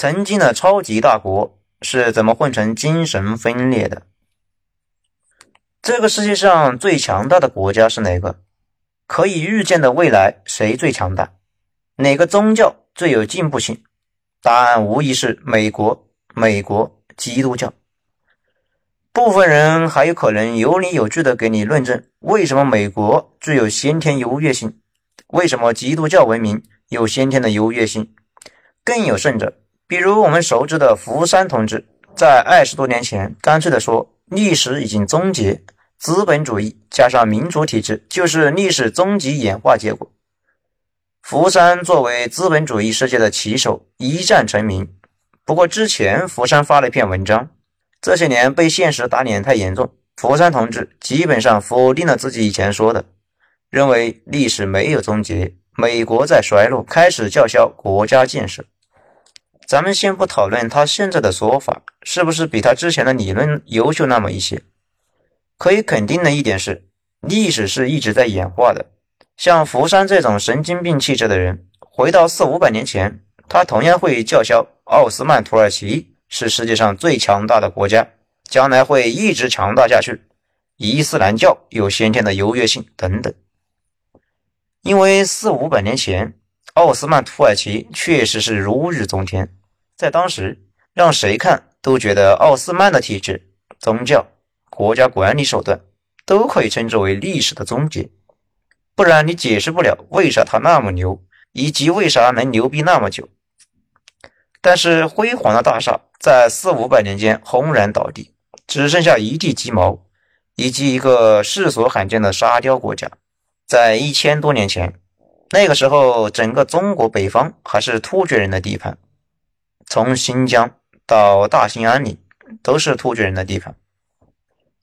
曾经的超级大国是怎么混成精神分裂的？这个世界上最强大的国家是哪个？可以预见的未来谁最强大？哪个宗教最有进步性？答案无疑是美国。美国基督教。部分人还有可能有理有据的给你论证，为什么美国具有先天优越性？为什么基督教文明有先天的优越性？更有甚者，比如我们熟知的福山同志，在二十多年前干脆的说，历史已经终结，资本主义加上民主体制就是历史终极演化结果。福山作为资本主义世界的旗手，一战成名。不过之前福山发了一篇文章。这些年被现实打脸太严重，福山同志基本上否定了自己以前说的，认为历史没有终结，美国在衰落，开始叫嚣国家建设。咱们先不讨论他现在的说法是不是比他之前的理论优秀那么一些，可以肯定的一点是，历史是一直在演化的。像福山这种神经病气质的人，回到四五百年前，他同样会叫嚣奥斯曼土耳其。是世界上最强大的国家，将来会一直强大下去。伊斯兰教有先天的优越性等等。因为四五百年前，奥斯曼土耳其确实是如日中天，在当时让谁看都觉得奥斯曼的体制、宗教、国家管理手段都可以称之为历史的终结。不然你解释不了为啥他那么牛，以及为啥能牛逼那么久。但是辉煌的大厦。在四五百年间轰然倒地，只剩下一地鸡毛，以及一个世所罕见的沙雕国家。在一千多年前，那个时候整个中国北方还是突厥人的地盘，从新疆到大兴安岭都是突厥人的地盘。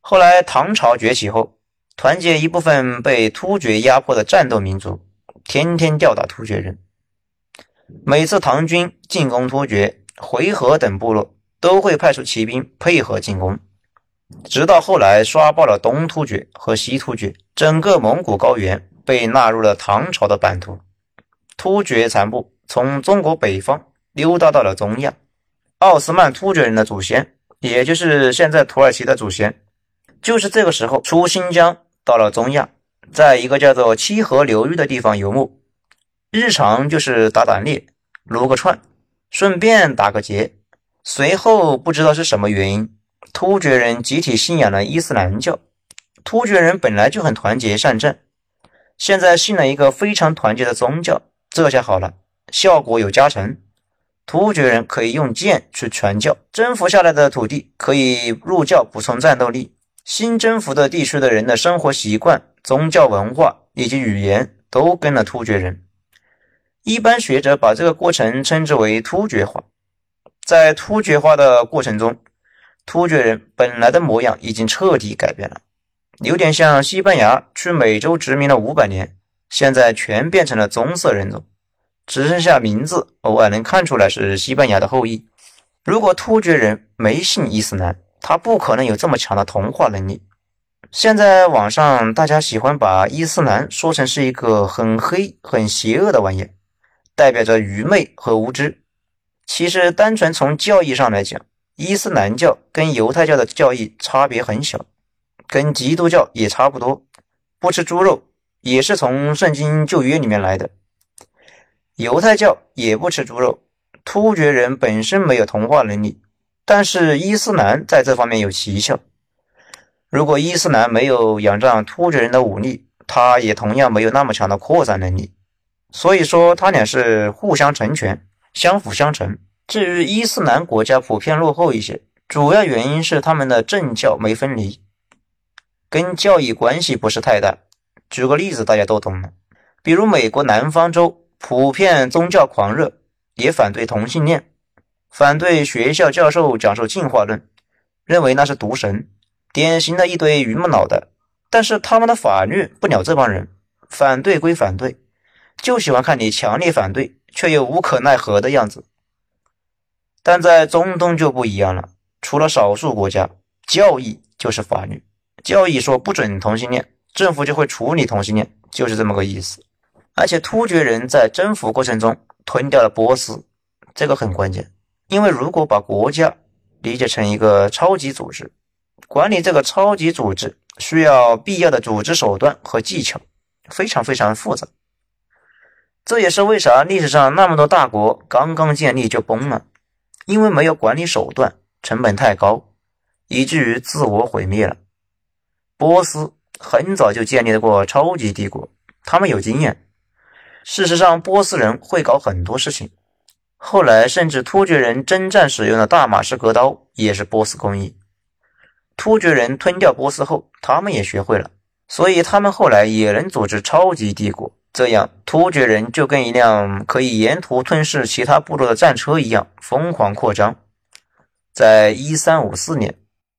后来唐朝崛起后，团结一部分被突厥压迫的战斗民族，天天吊打突厥人。每次唐军进攻突厥。回纥等部落都会派出骑兵配合进攻，直到后来刷爆了东突厥和西突厥，整个蒙古高原被纳入了唐朝的版图。突厥残部从中国北方溜达到了中亚，奥斯曼突厥人的祖先，也就是现在土耳其的祖先，就是这个时候出新疆到了中亚，在一个叫做七河流域的地方游牧，日常就是打打猎，撸个串。顺便打个劫。随后不知道是什么原因，突厥人集体信仰了伊斯兰教。突厥人本来就很团结善战，现在信了一个非常团结的宗教，这下好了，效果有加成。突厥人可以用剑去传教，征服下来的土地可以入教补充战斗力。新征服的地区的人的生活习惯、宗教文化以及语言都跟了突厥人。一般学者把这个过程称之为突厥化。在突厥化的过程中，突厥人本来的模样已经彻底改变了，有点像西班牙去美洲殖民了五百年，现在全变成了棕色人种，只剩下名字偶尔能看出来是西班牙的后裔。如果突厥人没信伊斯兰，他不可能有这么强的同化能力。现在网上大家喜欢把伊斯兰说成是一个很黑、很邪恶的玩意。代表着愚昧和无知。其实，单纯从教义上来讲，伊斯兰教跟犹太教的教义差别很小，跟基督教也差不多。不吃猪肉也是从圣经旧约里面来的。犹太教也不吃猪肉。突厥人本身没有同化能力，但是伊斯兰在这方面有奇效。如果伊斯兰没有仰仗突厥人的武力，他也同样没有那么强的扩散能力。所以说，他俩是互相成全、相辅相成。至于伊斯兰国家普遍落后一些，主要原因是他们的政教没分离，跟教义关系不是太大。举个例子，大家都懂了。比如美国南方州普遍宗教狂热，也反对同性恋，反对学校教授讲授进化论，认为那是毒神，典型的一堆榆木脑袋。但是他们的法律不鸟这帮人，反对归反对。就喜欢看你强烈反对却又无可奈何的样子，但在中东就不一样了。除了少数国家，教义就是法律。教义说不准同性恋，政府就会处理同性恋，就是这么个意思。而且突厥人在征服过程中吞掉了波斯，这个很关键。因为如果把国家理解成一个超级组织，管理这个超级组织需要必要的组织手段和技巧，非常非常复杂。这也是为啥历史上那么多大国刚刚建立就崩了，因为没有管理手段，成本太高，以至于自我毁灭了。波斯很早就建立过超级帝国，他们有经验。事实上，波斯人会搞很多事情。后来，甚至突厥人征战使用的大马士革刀也是波斯工艺。突厥人吞掉波斯后，他们也学会了，所以他们后来也能组织超级帝国。这样，突厥人就跟一辆可以沿途吞噬其他部落的战车一样疯狂扩张。在一三五四年，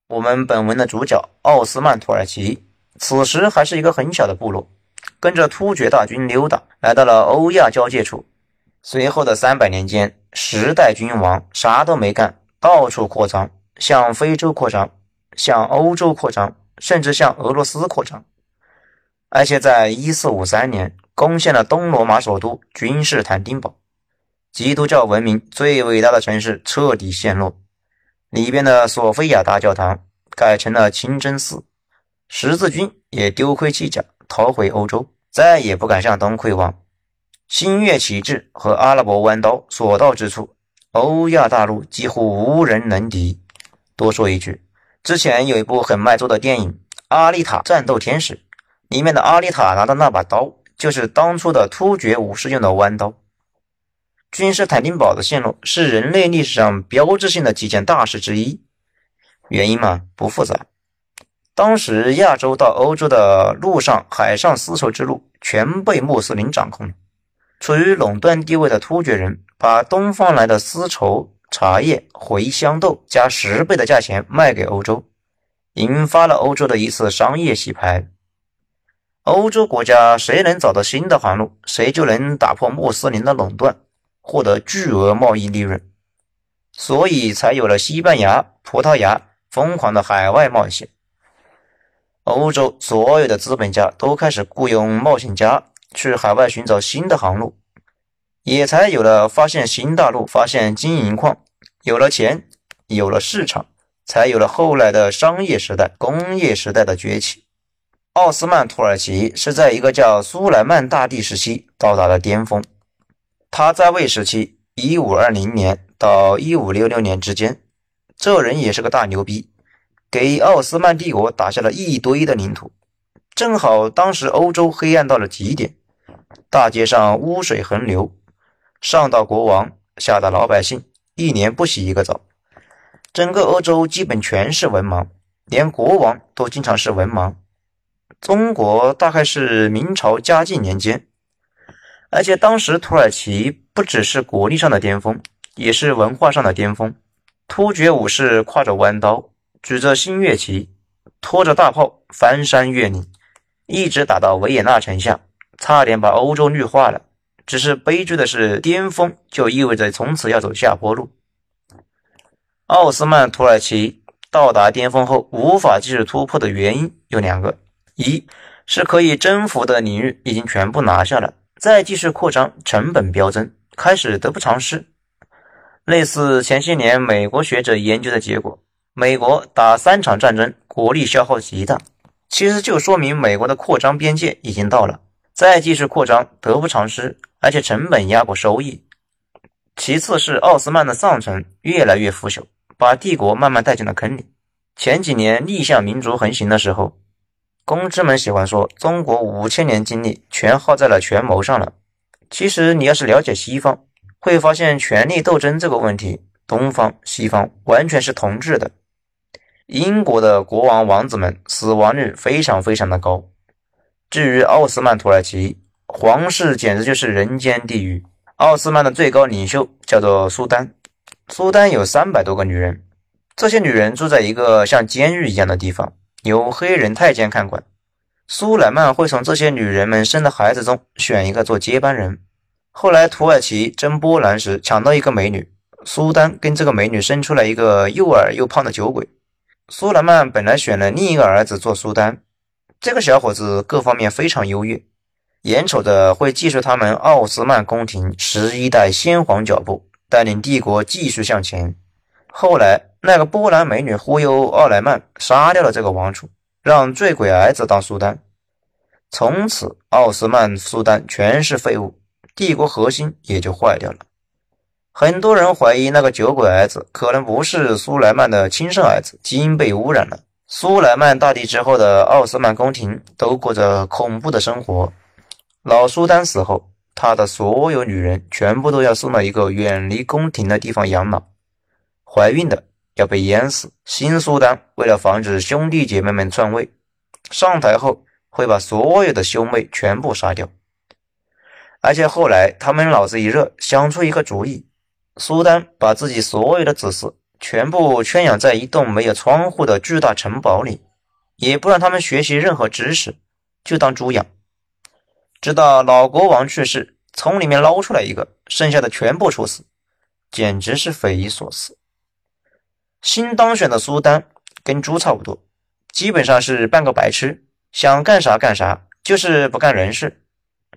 我们本文的主角奥斯曼土耳其此时还是一个很小的部落，跟着突厥大军溜达，来到了欧亚交界处。随后的三百年间，十代君王啥都没干，到处扩张，向非洲扩张，向欧洲扩张，甚至向俄罗斯扩张。而且在一四五三年，攻陷了东罗马首都君士坦丁堡，基督教文明最伟大的城市彻底陷落，里边的索菲亚大教堂改成了清真寺，十字军也丢盔弃甲，逃回欧洲，再也不敢向东窥望。新月旗帜和阿拉伯弯刀所到之处，欧亚大陆几乎无人能敌。多说一句，之前有一部很卖座的电影《阿丽塔：战斗天使》，里面的阿丽塔拿的那把刀，就是当初的突厥武士用的弯刀。君士坦丁堡的陷落是人类历史上标志性的几件大事之一。原因嘛，不复杂。当时亚洲到欧洲的陆上、海上丝绸之路全被穆斯林掌控了。处于垄断地位的突厥人把东方来的丝绸、茶叶、茴香豆加十倍的价钱卖给欧洲，引发了欧洲的一次商业洗牌。欧洲国家谁能找到新的航路，谁就能打破穆斯林的垄断，获得巨额贸易利润。所以才有了西班牙、葡萄牙疯狂的海外冒险。欧洲所有的资本家都开始雇佣冒险家。去海外寻找新的航路，也才有了发现新大陆、发现金银矿，有了钱，有了市场，才有了后来的商业时代、工业时代的崛起。奥斯曼土耳其是在一个叫苏莱曼大帝时期到达了巅峰。他在位时期（一五二零年到一五六六年之间），这人也是个大牛逼，给奥斯曼帝国打下了一堆的领土。正好当时欧洲黑暗到了极点。大街上污水横流，上到国王，下到老百姓，一年不洗一个澡。整个欧洲基本全是文盲，连国王都经常是文盲。中国大概是明朝嘉靖年间，而且当时土耳其不只是国力上的巅峰，也是文化上的巅峰。突厥武士挎着弯刀，举着新月旗，拖着大炮，翻山越岭，一直打到维也纳城下。差点把欧洲绿化了，只是悲剧的是，巅峰就意味着从此要走下坡路。奥斯曼土耳其到达巅峰后无法继续突破的原因有两个：一是可以征服的领域已经全部拿下了，再继续扩张成本飙增，开始得不偿失。类似前些年美国学者研究的结果，美国打三场战争，国力消耗极大，其实就说明美国的扩张边界已经到了。再继续扩张得不偿失，而且成本压过收益。其次是奥斯曼的上层越来越腐朽，把帝国慢慢带进了坑里。前几年逆向民族横行的时候，公知们喜欢说中国五千年精力全耗在了权谋上了。其实你要是了解西方，会发现权力斗争这个问题，东方西方完全是同质的。英国的国王王子们死亡率非常非常的高。至于奥斯曼土耳其皇室，简直就是人间地狱。奥斯曼的最高领袖叫做苏丹，苏丹有三百多个女人，这些女人住在一个像监狱一样的地方，由黑人太监看管。苏莱曼会从这些女人们生的孩子中选一个做接班人。后来土耳其征波兰时抢到一个美女，苏丹跟这个美女生出来一个又矮又胖的酒鬼。苏莱曼本来选了另一个儿子做苏丹。这个小伙子各方面非常优越，眼瞅着会继续他们奥斯曼宫廷十一代先皇脚步，带领帝国继续向前。后来，那个波兰美女忽悠奥莱曼杀掉了这个王储，让醉鬼儿子当苏丹。从此，奥斯曼苏丹全是废物，帝国核心也就坏掉了。很多人怀疑那个酒鬼儿子可能不是苏莱曼的亲生儿子，基因被污染了。苏莱曼大帝之后的奥斯曼宫廷都过着恐怖的生活。老苏丹死后，他的所有女人全部都要送到一个远离宫廷的地方养老，怀孕的要被淹死。新苏丹为了防止兄弟姐妹们篡位，上台后会把所有的兄妹全部杀掉。而且后来他们脑子一热，想出一个主意：苏丹把自己所有的子嗣全部圈养在一栋没有窗户的巨大城堡里，也不让他们学习任何知识，就当猪养。直到老国王去世，从里面捞出来一个，剩下的全部处死，简直是匪夷所思。新当选的苏丹跟猪差不多，基本上是半个白痴，想干啥干啥，就是不干人事。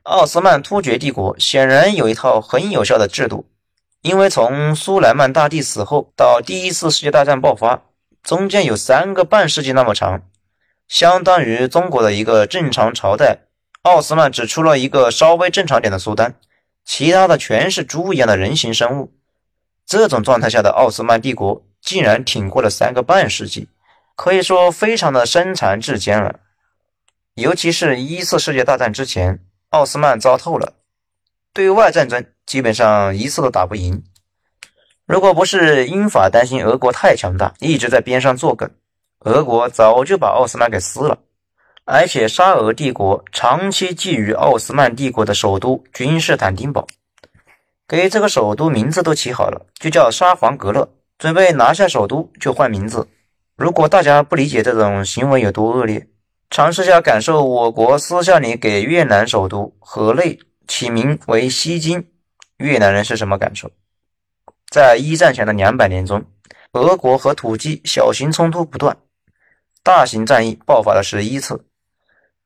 奥斯曼突厥帝国显然有一套很有效的制度，因为从苏莱曼大帝死后到第一次世界大战爆发，中间有三个半世纪那么长，相当于中国的一个正常朝代。奥斯曼只出了一个稍微正常点的苏丹，其他的全是猪一样的人形生物。这种状态下的奥斯曼帝国竟然挺过了三个半世纪，可以说非常的身残志坚了。尤其是一次世界大战之前，奥斯曼糟透了，对外战争基本上一次都打不赢。如果不是英法担心俄国太强大，一直在边上作梗，俄国早就把奥斯曼给撕了。而且沙俄帝国长期觊觎奥斯曼帝国的首都君士坦丁堡，给这个首都名字都起好了，就叫沙皇格勒。准备拿下首都就换名字。如果大家不理解这种行为有多恶劣，尝试下感受我国私下里给越南首都河内起名为西京，越南人是什么感受？在一战前的两百年中，俄国和土鸡小型冲突不断，大型战役爆发了十一次。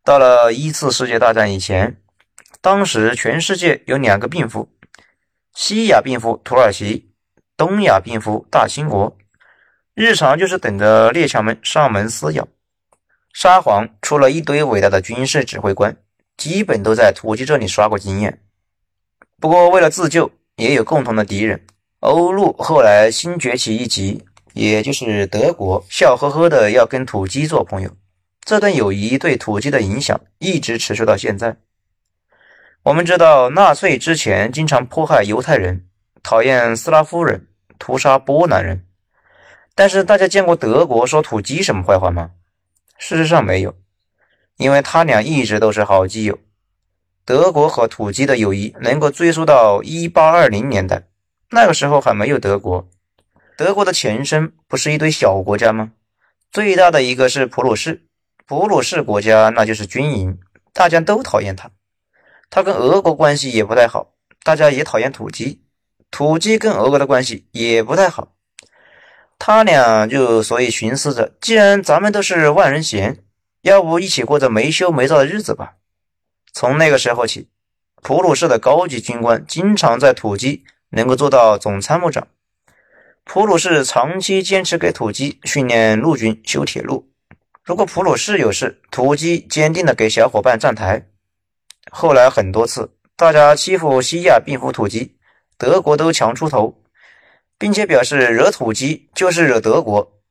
到了一次世界大战以前，当时全世界有两个病夫：西亚病夫土耳其，东亚病夫大清国。日常就是等着列强们上门撕咬。沙皇出了一堆伟大的军事指挥官，基本都在土鸡这里刷过经验。不过为了自救，也有共同的敌人。欧陆后来新崛起一级，也就是德国，笑呵呵的要跟土鸡做朋友。这段友谊对土鸡的影响一直持续到现在。我们知道，纳粹之前经常迫害犹太人，讨厌斯拉夫人，屠杀波兰人。但是，大家见过德国说土鸡什么坏话吗？事实上没有，因为他俩一直都是好基友。德国和土鸡的友谊能够追溯到一八二零年代，那个时候还没有德国。德国的前身不是一堆小国家吗？最大的一个是普鲁士。普鲁士国家那就是军营，大家都讨厌他。他跟俄国关系也不太好，大家也讨厌土鸡。土鸡跟俄国的关系也不太好，他俩就所以寻思着，既然咱们都是万人嫌，要不一起过着没羞没臊的日子吧？从那个时候起，普鲁士的高级军官经常在土鸡能够做到总参谋长。普鲁士长期坚持给土鸡训练陆军、修铁路。如果普鲁士有事，土鸡坚定的给小伙伴站台。后来很多次，大家欺负西亚病夫土鸡，德国都强出头，并且表示惹土鸡就是惹德国，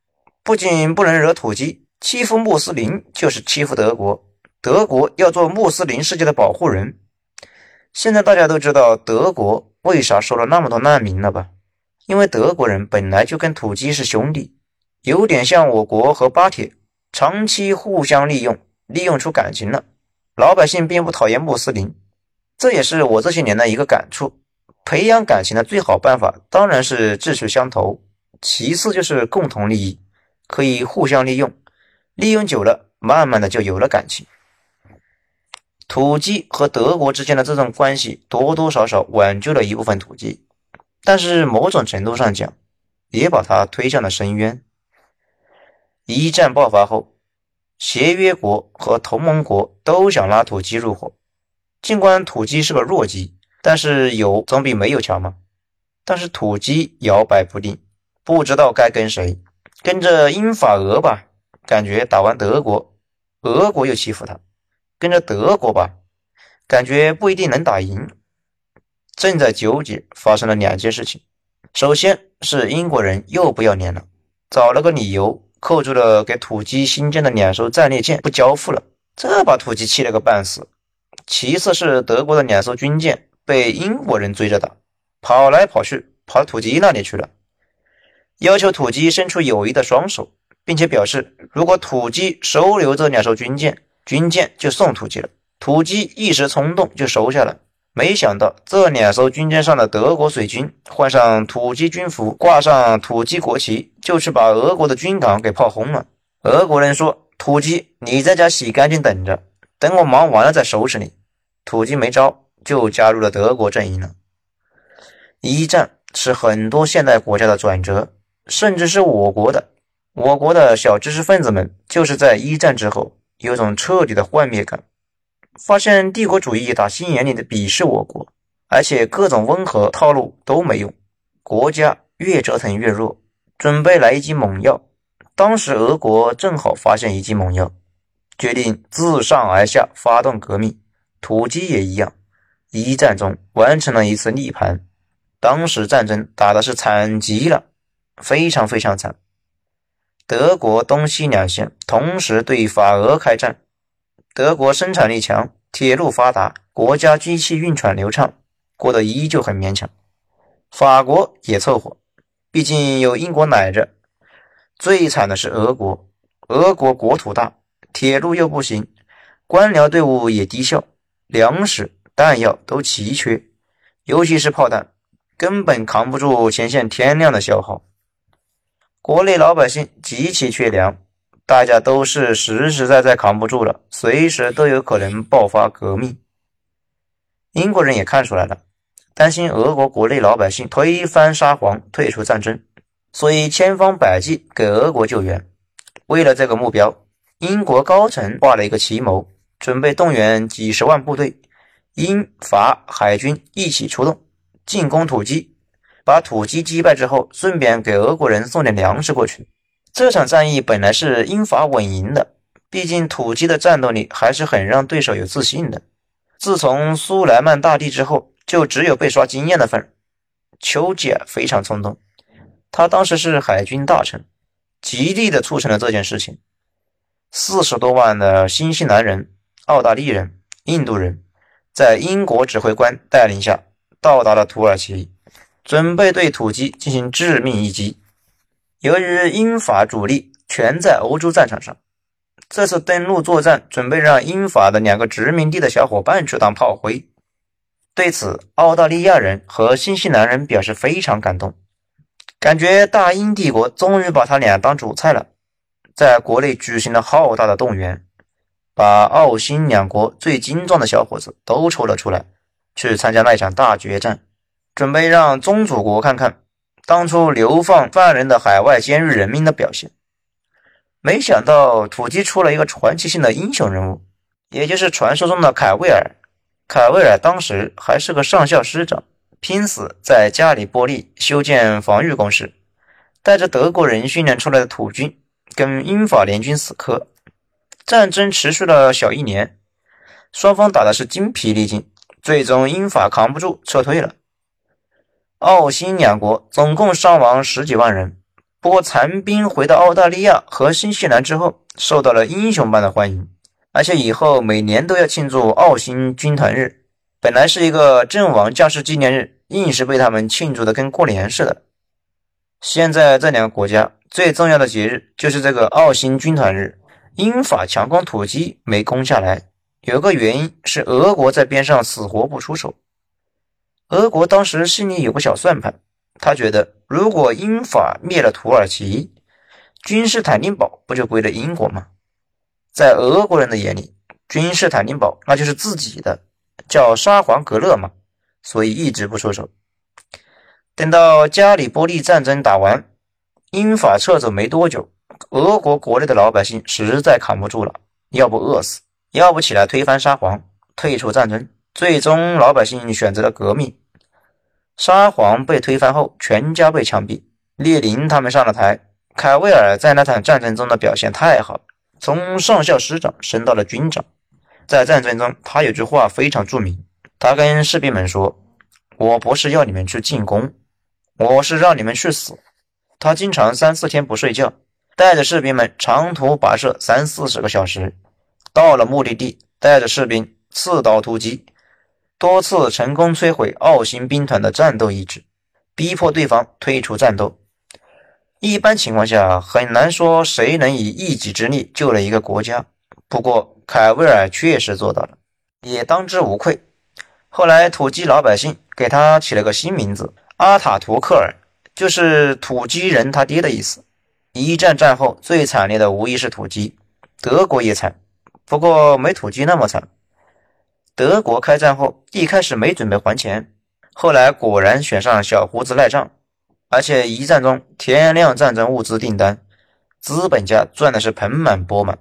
不仅不能惹土鸡，欺负穆斯林就是欺负德国，德国要做穆斯林世界的保护人。现在大家都知道德国为啥收了那么多难民了吧？因为德国人本来就跟土鸡是兄弟，有点像我国和巴铁。长期互相利用，利用出感情了。老百姓并不讨厌穆斯林，这也是我这些年的一个感触。培养感情的最好办法当然是志趣相投，其次就是共同利益，可以互相利用。利用久了，慢慢的就有了感情。土鸡和德国之间的这种关系，多多少少挽救了一部分土鸡，但是某种程度上讲，也把它推向了深渊。一战爆发后，协约国和同盟国都想拉土鸡入伙。尽管土鸡是个弱鸡，但是有总比没有强嘛。但是土鸡摇摆不定，不知道该跟谁，跟着英法俄吧，感觉打完德国，俄国又欺负他；跟着德国吧，感觉不一定能打赢。正在纠结，发生了两件事情。首先是英国人又不要脸了，找了个理由扣住了给土鸡新建的两艘战列舰，不交付了，这把土鸡气了个半死。其次是德国的两艘军舰被英国人追着打，跑来跑去，跑到土鸡那里去了，要求土鸡伸出友谊的双手，并且表示如果土鸡收留这两艘军舰，军舰就送土鸡了。土鸡一时冲动就收下了。没想到这两艘军舰上的德国水军换上土鸡军服，挂上土鸡国旗，就去把俄国的军港给炮轰了。俄国人说：“土鸡，你在家洗干净等着，等我忙完了再收拾你。”土鸡没招，就加入了德国阵营了。一战是很多现代国家的转折，甚至是我国的。我国的小知识分子们就是在一战之后有种彻底的幻灭感。发现帝国主义打心眼里的鄙视我国，而且各种温和套路都没用，国家越折腾越弱，准备来一剂猛药。当时俄国正好发现一剂猛药，决定自上而下发动革命。土鸡也一样，一战中完成了一次逆盘。当时战争打的是惨极了，非常非常惨。德国东西两线同时对法俄开战。德国生产力强，铁路发达，国家机器运转流畅，过得依旧很勉强。法国也凑合，毕竟有英国奶着。最惨的是俄国，俄国国土大，铁路又不行，官僚队伍也低效，粮食、弹药都奇缺，尤其是炮弹，根本扛不住前线天亮的消耗。国内老百姓极其缺粮。大家都是实实在在扛不住了，随时都有可能爆发革命。英国人也看出来了，担心俄国国内老百姓推翻沙皇，退出战争，所以千方百计给俄国救援。为了这个目标，英国高层画了一个奇谋，准备动员几十万部队，英法海军一起出动，进攻土鸡，把土鸡击败之后，顺便给俄国人送点粮食过去。这场战役本来是英法稳赢的，毕竟土鸡的战斗力还是很让对手有自信的。自从苏莱曼大帝之后，就只有被刷经验的份。丘吉尔非常冲动，他当时是海军大臣，极力的促成了这件事情。四十多万的新西兰人、澳大利人、印度人，在英国指挥官带领下，到达了土耳其，准备对土鸡进行致命一击。由于英法主力全在欧洲战场上，这次登陆作战准备让英法的两个殖民地的小伙伴去当炮灰。对此，澳大利亚人和新西兰人表示非常感动，感觉大英帝国终于把他俩当主菜了。在国内举行了浩大的动员，把澳新两国最精壮的小伙子都抽了出来，去参加那场大决战，准备让宗主国看看。当初流放犯人的海外监狱人民的表现，没想到土鸡出了一个传奇性的英雄人物，也就是传说中的凯威尔。凯威尔当时还是个上校师长，拼死在加里波利修建防御工事，带着德国人训练出来的土军跟英法联军死磕。战争持续了小一年，双方打的是精疲力尽，最终英法扛不住撤退了。澳新两国总共伤亡十几万人，不过残兵回到澳大利亚和新西兰之后，受到了英雄般的欢迎，而且以后每年都要庆祝澳新军团日。本来是一个阵亡将士纪念日，硬是被他们庆祝的跟过年似的。现在这两个国家最重要的节日就是这个澳新军团日，英法强攻土鸡没攻下来，有个原因是俄国在边上死活不出手。俄国当时心里有个小算盘，他觉得如果英法灭了土耳其，君士坦丁堡不就归了英国吗？在俄国人的眼里，君士坦丁堡那就是自己的，叫沙皇格勒嘛，所以一直不出手。等到加里波利战争打完，英法撤走没多久，俄国国内的老百姓实在扛不住了，要不饿死，要不起来推翻沙皇，退出战争。最终，老百姓选择了革命。沙皇被推翻后，全家被枪毙。列宁他们上了台，凯威尔在那场战争中的表现太好，从上校师长升到了军长。在战争中，他有句话非常著名，他跟士兵们说：“我不是要你们去进攻，我是让你们去死。”他经常三四天不睡觉，带着士兵们长途跋涉三四十个小时，到了目的地，带着士兵刺刀突击。多次成功摧毁奥星兵团的战斗意志，逼迫对方退出战斗。一般情况下，很难说谁能以一己之力救了一个国家。不过，凯威尔确实做到了，也当之无愧。后来，土鸡老百姓给他起了个新名字——阿塔图克尔，就是土鸡人他爹的意思。一战战后最惨烈的无疑是土鸡，德国也惨，不过没土鸡那么惨。德国开战后，一开始没准备还钱，后来果然选上小胡子赖账，而且一战中天量战争物资订单，资本家赚的是盆满钵满。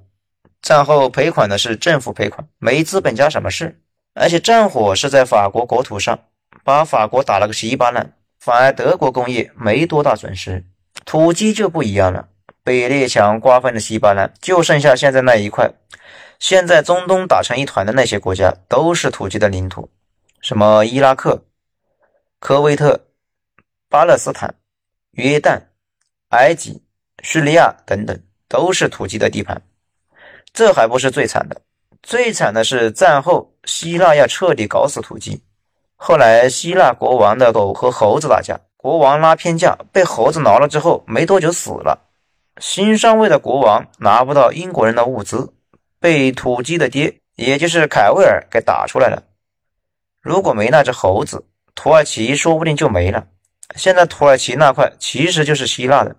战后赔款的是政府赔款，没资本家什么事。而且战火是在法国国土上，把法国打了个稀巴烂，反而德国工业没多大损失。土鸡就不一样了，被列强瓜分的稀巴烂，就剩下现在那一块。现在中东打成一团的那些国家都是土鸡的领土，什么伊拉克、科威特、巴勒斯坦、约旦、埃及、叙利亚等等，都是土鸡的地盘。这还不是最惨的，最惨的是战后希腊要彻底搞死土鸡。后来希腊国王的狗和猴子打架，国王拉偏架被猴子挠了之后，没多久死了。新上位的国王拿不到英国人的物资。被土鸡的爹，也就是凯威尔给打出来了。如果没那只猴子，土耳其说不定就没了。现在土耳其那块其实就是希腊的。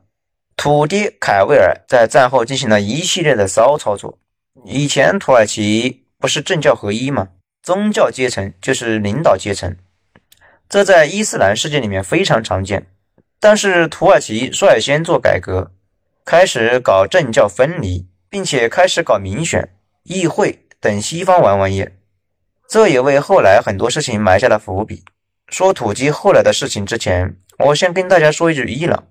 土爹凯威尔在战后进行了一系列的骚操作。以前土耳其不是政教合一吗？宗教阶层就是领导阶层，这在伊斯兰世界里面非常常见。但是土耳其率先做改革，开始搞政教分离。并且开始搞民选、议会等西方玩玩意，这也为后来很多事情埋下了伏笔。说土鸡后来的事情之前，我先跟大家说一句：伊朗，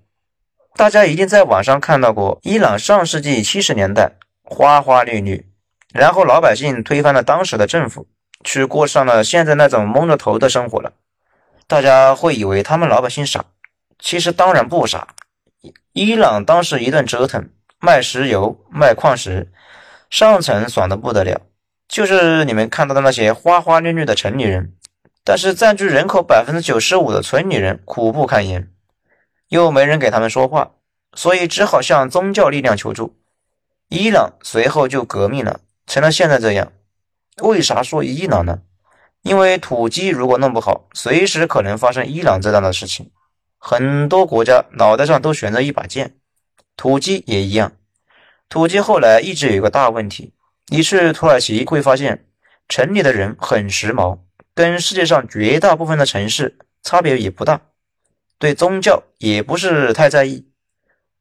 大家一定在网上看到过伊朗上世纪七十年代花花绿绿，然后老百姓推翻了当时的政府，去过上了现在那种蒙着头的生活了。大家会以为他们老百姓傻，其实当然不傻。伊朗当时一顿折腾。卖石油、卖矿石，上层爽的不得了，就是你们看到的那些花花绿绿的城里人，但是占据人口百分之九十五的村里人苦不堪言，又没人给他们说话，所以只好向宗教力量求助。伊朗随后就革命了，成了现在这样。为啥说伊朗呢？因为土鸡如果弄不好，随时可能发生伊朗这样的事情。很多国家脑袋上都悬着一把剑。土鸡也一样，土鸡后来一直有一个大问题，你去土耳其会发现，城里的人很时髦，跟世界上绝大部分的城市差别也不大，对宗教也不是太在意。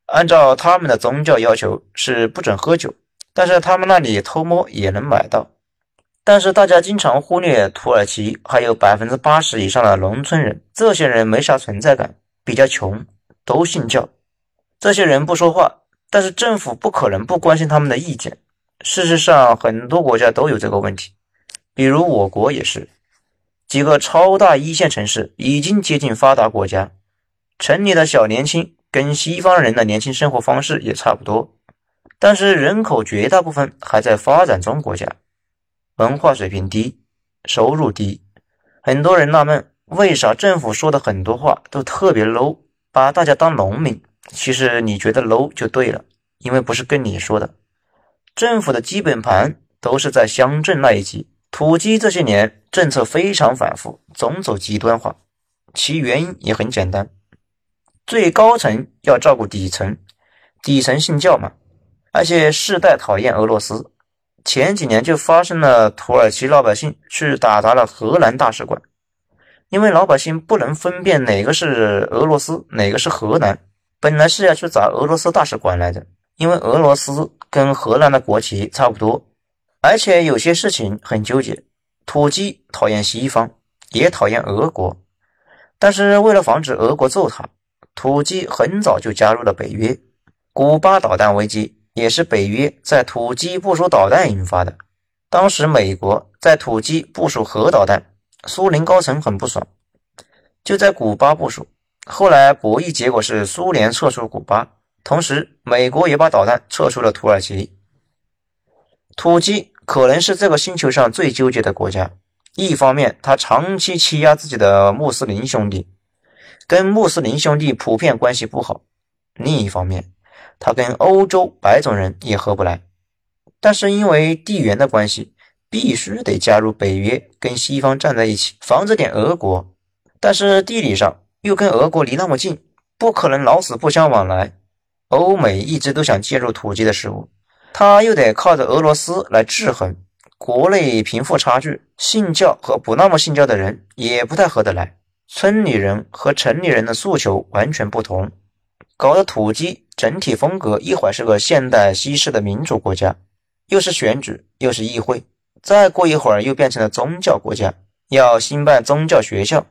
按照他们的宗教要求是不准喝酒，但是他们那里偷摸也能买到。但是大家经常忽略土耳其还有百分之八十以上的农村人，这些人没啥存在感，比较穷，都信教。这些人不说话，但是政府不可能不关心他们的意见。事实上，很多国家都有这个问题，比如我国也是。几个超大一线城市已经接近发达国家，城里的小年轻跟西方人的年轻生活方式也差不多，但是人口绝大部分还在发展中国家，文化水平低，收入低。很多人纳闷，为啥政府说的很多话都特别 low，把大家当农民？其实你觉得 low 就对了，因为不是跟你说的。政府的基本盘都是在乡镇那一级。土鸡这些年政策非常反复，总走极端化，其原因也很简单：最高层要照顾底层，底层信教嘛，而且世代讨厌俄罗斯。前几年就发生了土耳其老百姓去打砸了荷兰大使馆，因为老百姓不能分辨哪个是俄罗斯，哪个是荷兰。本来是要去找俄罗斯大使馆来的，因为俄罗斯跟荷兰的国旗差不多，而且有些事情很纠结。土鸡讨厌西方，也讨厌俄国，但是为了防止俄国揍他，土鸡很早就加入了北约。古巴导弹危机也是北约在土鸡部署导弹引发的。当时美国在土鸡部署核导弹，苏联高层很不爽，就在古巴部署。后来博弈结果是苏联撤出古巴，同时美国也把导弹撤出了土耳其。土鸡可能是这个星球上最纠结的国家。一方面，他长期欺压自己的穆斯林兄弟，跟穆斯林兄弟普遍关系不好；另一方面，他跟欧洲白种人也合不来。但是因为地缘的关系，必须得加入北约，跟西方站在一起，防着点俄国。但是地理上，又跟俄国离那么近，不可能老死不相往来。欧美一直都想介入土鸡的事物，他又得靠着俄罗斯来制衡。国内贫富差距，信教和不那么信教的人也不太合得来。村里人和城里人的诉求完全不同，搞得土鸡整体风格一会儿是个现代西式的民主国家，又是选举又是议会，再过一会儿又变成了宗教国家，要兴办宗教学校。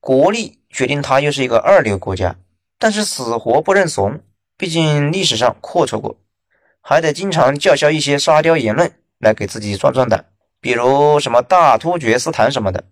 国力决定他又是一个二流国家，但是死活不认怂，毕竟历史上阔绰过，还得经常叫嚣一些沙雕言论来给自己壮壮胆，比如什么大突厥斯坦什么的。